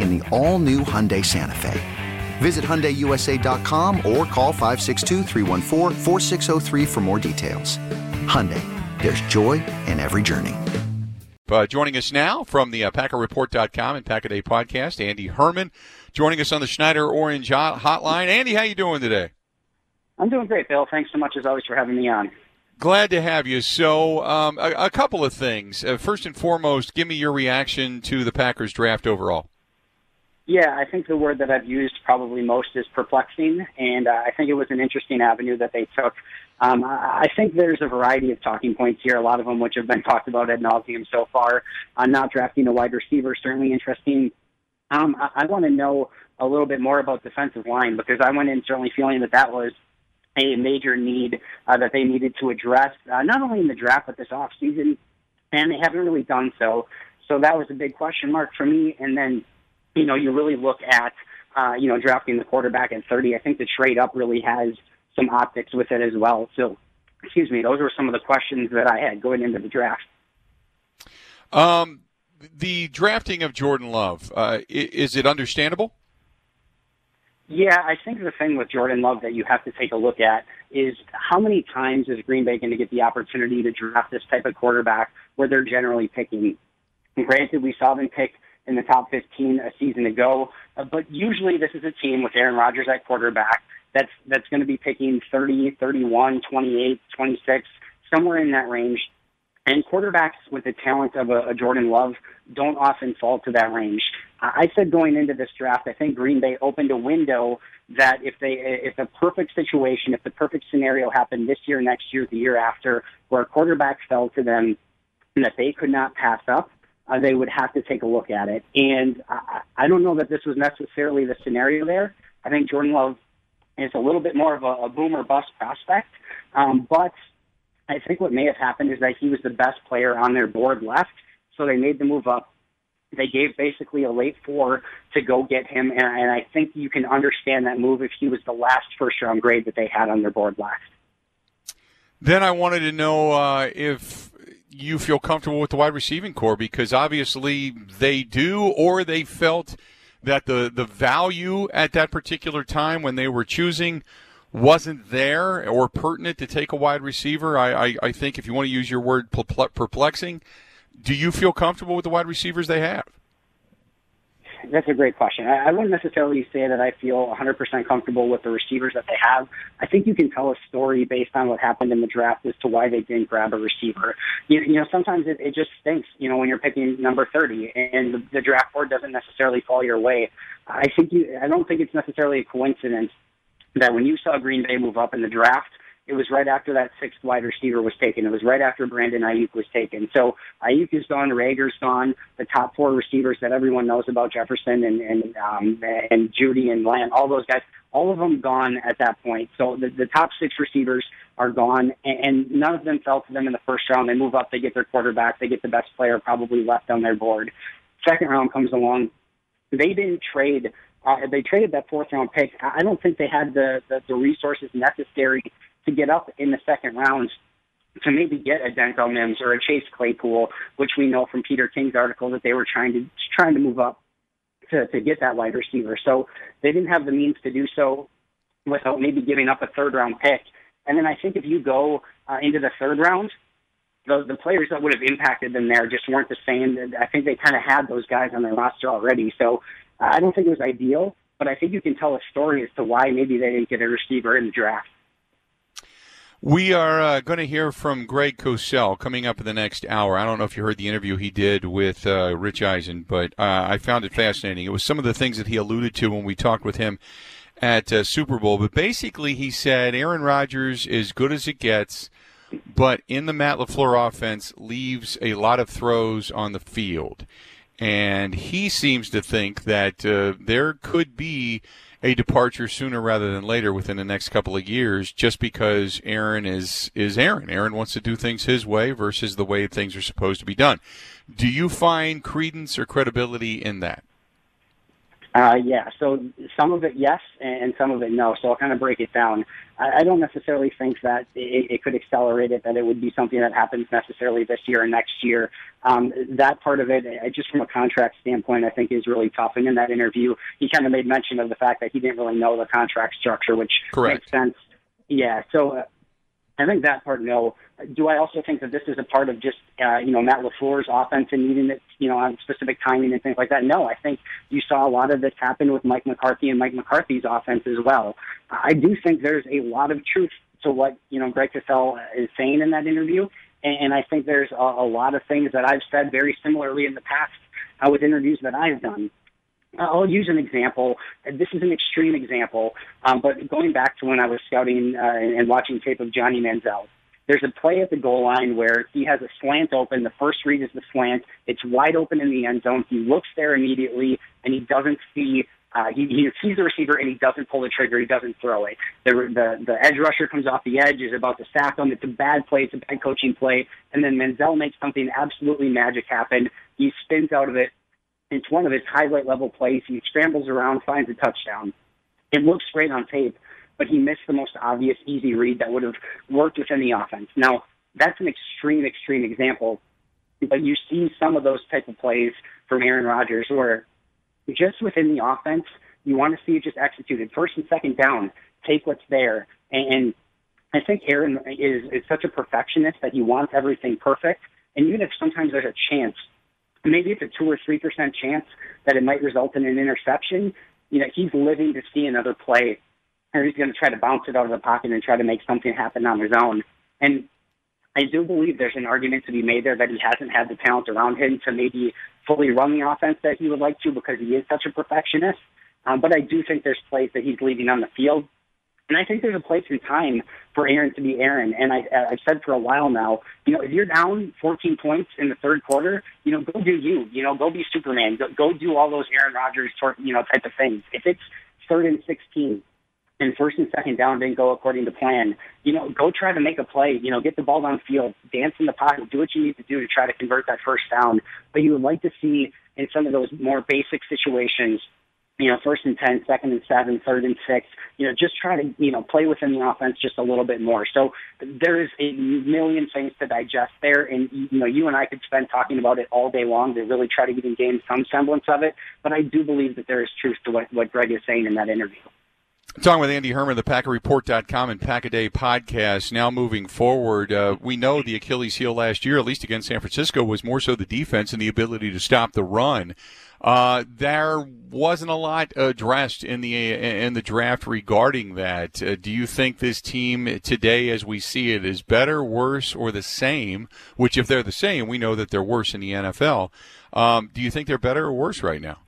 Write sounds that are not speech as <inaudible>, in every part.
in the all-new Hyundai Santa Fe. Visit HyundaiUSA.com or call 562 for more details. Hyundai, there's joy in every journey. Uh, joining us now from the uh, PackerReport.com and Pack a Day podcast, Andy Herman, joining us on the Schneider Orange Hotline. Andy, how are you doing today? I'm doing great, Bill. Thanks so much as always for having me on. Glad to have you. So, um, a, a, couple of things. Uh, first and foremost, give me your reaction to the Packers draft overall. Yeah, I think the word that I've used probably most is perplexing, and uh, I think it was an interesting avenue that they took. Um, I think there's a variety of talking points here, a lot of them which have been <laughs> talked about ad nauseum so far. Uh, not drafting a wide receiver certainly interesting. Um, I, I want to know a little bit more about defensive line because I went in certainly feeling that that was a major need uh, that they needed to address, uh, not only in the draft but this off season, and they haven't really done so. So that was a big question mark for me. And then, you know, you really look at, uh, you know, drafting the quarterback at 30. I think the trade up really has some optics with it as well. So, excuse me, those were some of the questions that I had going into the draft. Um, the drafting of Jordan Love, uh, is it understandable? Yeah, I think the thing with Jordan Love that you have to take a look at is how many times is Green Bay going to get the opportunity to draft this type of quarterback where they're generally picking? And granted, we saw them pick in the top 15 a season ago, uh, but usually this is a team with Aaron Rodgers at quarterback that's that's going to be picking 30, 31, 28, 26, somewhere in that range. And quarterbacks with the talent of a, a Jordan Love don't often fall to that range. I said going into this draft, I think Green Bay opened a window that if they, if the perfect situation, if the perfect scenario happened this year, next year, the year after, where a quarterback fell to them and that they could not pass up, uh, they would have to take a look at it. And I, I don't know that this was necessarily the scenario there. I think Jordan Love is a little bit more of a, a boomer bust prospect, um, but I think what may have happened is that he was the best player on their board left, so they made the move up they gave basically a late four to go get him, and, and I think you can understand that move if he was the last first round grade that they had on their board left. Then I wanted to know uh, if you feel comfortable with the wide receiving corps because obviously they do, or they felt that the the value at that particular time when they were choosing wasn't there or pertinent to take a wide receiver. I, I, I think if you want to use your word perplexing, do you feel comfortable with the wide receivers they have? That's a great question. I, wouldn't necessarily say that I feel 100% comfortable with the receivers that they have. I think you can tell a story based on what happened in the draft as to why they didn't grab a receiver. You, you know, sometimes it, it just stinks, you know, when you're picking number 30 and the, the draft board doesn't necessarily fall your way. I think you, I don't think it's necessarily a coincidence that when you saw Green Bay move up in the draft – it was right after that sixth wide receiver was taken. It was right after Brandon Aiyuk was taken. So Aiyuk is gone, Reagor's gone, the top four receivers that everyone knows about Jefferson and and um, and Jeudy and Lamb, all those guys, all of them gone at that point. So the, the top six receivers are gone, and, and none of them fell to them in the first round. They move up, they get their quarterback, they get the best player probably left on their board. Second round comes along. They didn't trade uh, they traded that fourth round pick. I don't think they had the, the, the resources necessary to get up in the second round to maybe get a Denzel Mims or a Chase Claypool, which we know from Peter King's article that they were trying to trying to move up to, to get that wide receiver. So they didn't have the means to do so without maybe giving up a third round pick. And then I think if you go uh, into the third round, the, the players that would have impacted them there just weren't the same. I think they kind of had those guys on their roster already. So uh, I don't think it was ideal, but I think you can tell a story as to why maybe they didn't get a receiver in the draft. We are uh, going to hear from Greg Cosell coming up in the next hour. I don't know if you heard the interview he did with uh, Rich Eisen, but uh, I found it fascinating. It was some of the things that he alluded to when we talked with him at uh, Super Bowl. But basically, he said Aaron Rodgers is good as it gets, but in the Matt LaFleur offense, leaves a lot of throws on the field. And he seems to think that uh, there could be a departure sooner rather than later within the next couple of years just because Aaron is is Aaron. Aaron wants to do things his way versus the way things are supposed to be done. Do you find credence or credibility in that? Uh, yeah, so some of it yes, and some of it no. So I'll kind of break it down. I, I don't necessarily think that it, it could accelerate it, that it would be something that happens necessarily this year or next year. Um, that part of it, just from a contract standpoint, I think is really tough. And in that interview, he kind of made mention of the fact that he didn't really know the contract structure, which Correct. makes sense. Yeah, so uh, I think that part, no. Do I also think that this is a part of just, uh, you know, Matt LaFleur's offense and needing it, you know, on specific timing and things like that? No, I think you saw a lot of this happen with Mike McCarthy and Mike McCarthy's offense as well. I do think there's a lot of truth to what, you know, Greg Cosell is saying in that interview. And, I think there's a, a lot of things that I've said very similarly in the past uh, with interviews that I've done. I'll use an example. This is an extreme example, um, but going back to when I was scouting uh, and watching tape of Johnny Manziel, there's a play at the goal line where he has a slant open. The first read is the slant. It's wide open in the end zone. He looks there immediately, and he doesn't see. Uh, he, he sees the receiver and he doesn't pull the trigger. He doesn't throw it. The, the the edge rusher comes off the edge, is about to sack him. It's a bad play. It's a bad coaching play. And then Manziel makes something absolutely magic happen. He spins out of it, it's one of his highlight level plays. He scrambles around, finds a touchdown. It looks great on tape, but he missed the most obvious easy read that would have worked within the offense. Now, that's an extreme, extreme example, but you see some of those type of plays from Aaron Rodgers where just within the offense, you want to see it just executed. First and second down, take what's there. And I think Aaron is, is such a perfectionist that he wants everything perfect. And even if sometimes there's a chance maybe it's a two or three percent chance that it might result in an interception. You know, he's living to see another play, or he's going to try to bounce it out of the pocket and try to make something happen on his own. And I do believe there's an argument to be made there that he hasn't had the talent around him to maybe fully run the offense that he would like to because he is such a perfectionist. Um, but I do think there's plays that he's leaving on the field and I think there's a place and time for Aaron to be Aaron. And I, I've said for a while now, you know, if you're down 14 points in the third quarter, you know, go do you. You know, go be Superman. Go, go do all those Aaron Rodgers, sort, you know, type of things. If it's third and 16 and first and second down didn't go according to plan, you know, go try to make a play. You know, get the ball downfield, dance in the pocket, do what you need to do to try to convert that first down. But you would like to see in some of those more basic situations you know, first and ten, second and seven, third and six, you know, just try to, you know, play within the offense just a little bit more. So there is a million things to digest there. And, you know, you and I could spend talking about it all day long to really try to even gain some semblance of it. But I do believe that there is truth to what, what Greg is saying in that interview. Talking with Andy Herman, the PackerReport.com and Pack a Day podcast. Now moving forward, uh, we know the Achilles heel last year, at least against San Francisco, was more so the defense and the ability to stop the run. Uh, there wasn't a lot addressed in the in the draft regarding that. Uh, do you think this team today, as we see it, is better, worse, or the same? Which, if they're the same, we know that they're worse in the NFL. Um, do you think they're better or worse right now?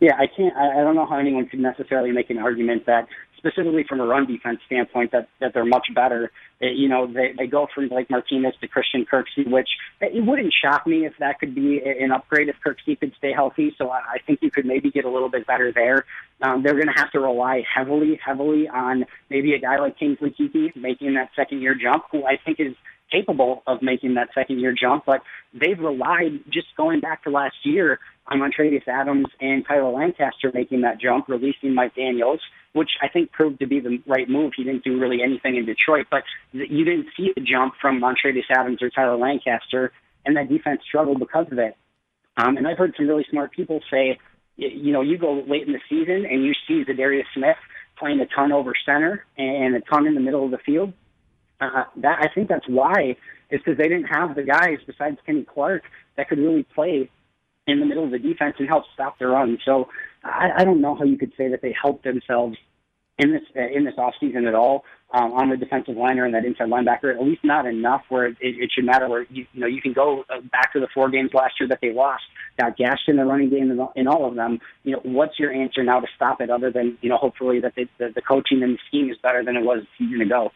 Yeah, I can't. I don't know how anyone could necessarily make an argument that specifically from a run defense standpoint, that, that they're much better. It, you know, they, they go from Blake Martinez to Christian Kirksey, which it wouldn't shock me if that could be an upgrade if Kirksey could stay healthy. So I, I think you could maybe get a little bit better there. Um, they're going to have to rely heavily, heavily on maybe a guy like Kingsley Keke making that second year jump, who I think is capable of making that second year jump, but they've relied just going back to last year on Montravius Adams and Tyler Lancaster making that jump, releasing Mike Daniels, which I think proved to be the right move. He didn't do really anything in Detroit, but you didn't see the jump from Montravius Adams or Tyler Lancaster, and that defense struggled because of it. Um, and I've heard some really smart people say, you know, you go late in the season and you see Za'Darius Smith playing a ton over center and a ton in the middle of the field. Uh, that I think that's why is because they didn't have the guys besides Kenny Clark that could really play in the middle of the defense and help stop the run. So I, I don't know how you could say that they helped themselves in this uh, in this off season at all um, on the defensive liner and that inside linebacker. At least not enough where it, it should matter. Where you, you know you can go uh, back to the four games last year that they lost, got gashed in the running game in, in all of them. You know what's your answer now to stop it other than you know hopefully that they, the, the coaching and the scheme is better than it was a season ago.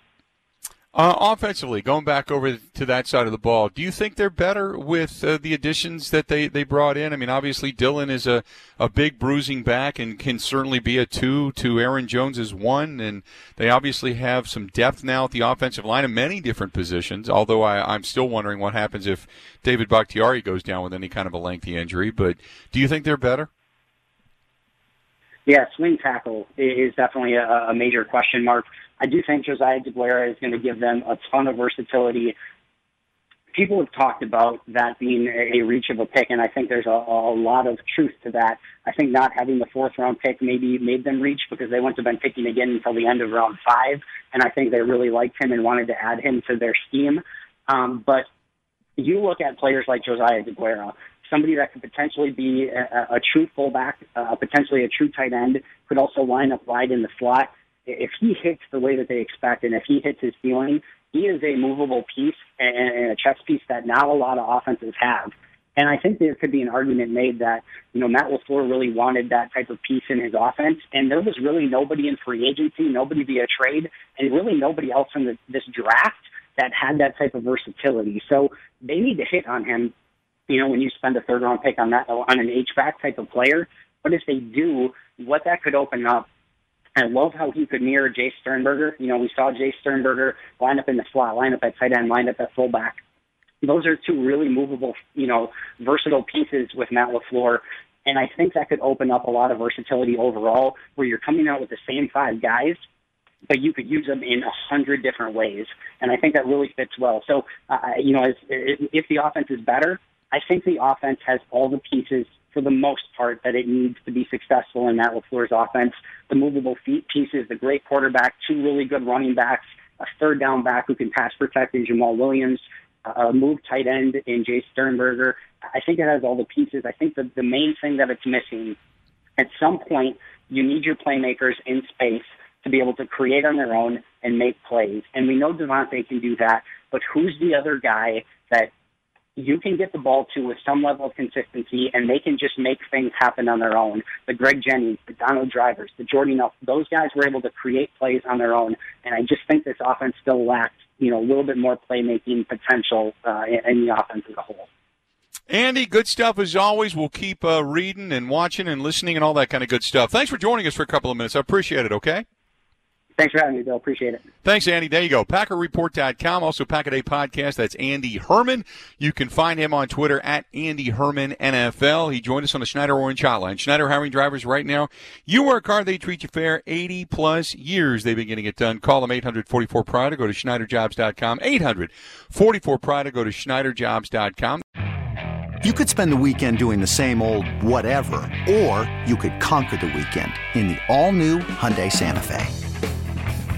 Uh, offensively, going back over to that side of the ball, do you think they're better with uh, the additions that they, they brought in? I mean, obviously Dylan is a, a big bruising back and can certainly be a two to Aaron Jones is one, and they obviously have some depth now at the offensive line in many different positions. Although I, I'm still wondering what happens if David Bakhtiari goes down with any kind of a lengthy injury. But do you think they're better? Yeah, swing tackle is definitely a, a major question mark. I do think Josiah Deguara is going to give them a ton of versatility. People have talked about that being a reach of a pick, and I think there's a, a lot of truth to that. I think not having the fourth round pick maybe made them reach because they wouldn't have been picking again until the end of round five, and I think they really liked him and wanted to add him to their scheme. Um, but you look at players like Josiah Deguara, somebody that could potentially be a, a true fullback, uh, potentially a true tight end, could also line up wide in the slot if he hits the way that they expect and if he hits his ceiling, he is a movable piece and a chess piece that not a lot of offenses have. And I think there could be an argument made that, you know, Matt LaFleur really wanted that type of piece in his offense. And there was really nobody in free agency, nobody via trade, and really nobody else in the, this draft that had that type of versatility. So they need to hit on him, you know, when you spend a third round pick on that, on an H-back type of player. But if they do, what that could open up I love how he could mirror Jace Sternberger. You know, we saw Jace Sternberger line up in the slot, line up at tight end, line up at fullback. Those are two really movable, you know, versatile pieces with Matt LaFleur. And I think that could open up a lot of versatility overall where you're coming out with the same five guys, but you could use them in a hundred different ways. And I think that really fits well. So, uh, you know, as, if the offense is better, I think the offense has all the pieces for the most part that it needs to be successful in Matt LaFleur's offense. The movable feet pieces, the great quarterback, two really good running backs, a third down back who can pass protect in Jamaal Williams, a move tight end in Jace Sternberger. I think it has all the pieces. I think the, the main thing that it's missing, at some point, you need your playmakers in space to be able to create on their own and make plays. And we know Davante can do that, but who's the other guy that you can get the ball to with some level of consistency, and they can just make things happen on their own. The Greg Jennings, the Donald Drivers, the Jordan Nelson, those guys were able to create plays on their own, and I just think this offense still lacks, you know, a little bit more playmaking potential uh, in the offense as a whole. Andy, good stuff as always. We'll keep uh, reading and watching and listening and all that kind of good stuff. Thanks for joining us for a couple of minutes. I appreciate it. Okay. Thanks for having me, Bill. Appreciate it. Thanks, Andy. There you go. PackerReport.com, also Pack a Day Podcast. That's Andy Herman. You can find him on Twitter at Andy Herman NFL. He joined us on the Schneider Orange Hotline. Schneider hiring drivers right now. You work hard, they treat you fair. 80 plus years they've been getting it done. Call them 844 Pride or go to SchneiderJobs.com. 844 Pride or go to SchneiderJobs.com. You could spend the weekend doing the same old whatever, or you could conquer the weekend in the all new Hyundai Santa Fe.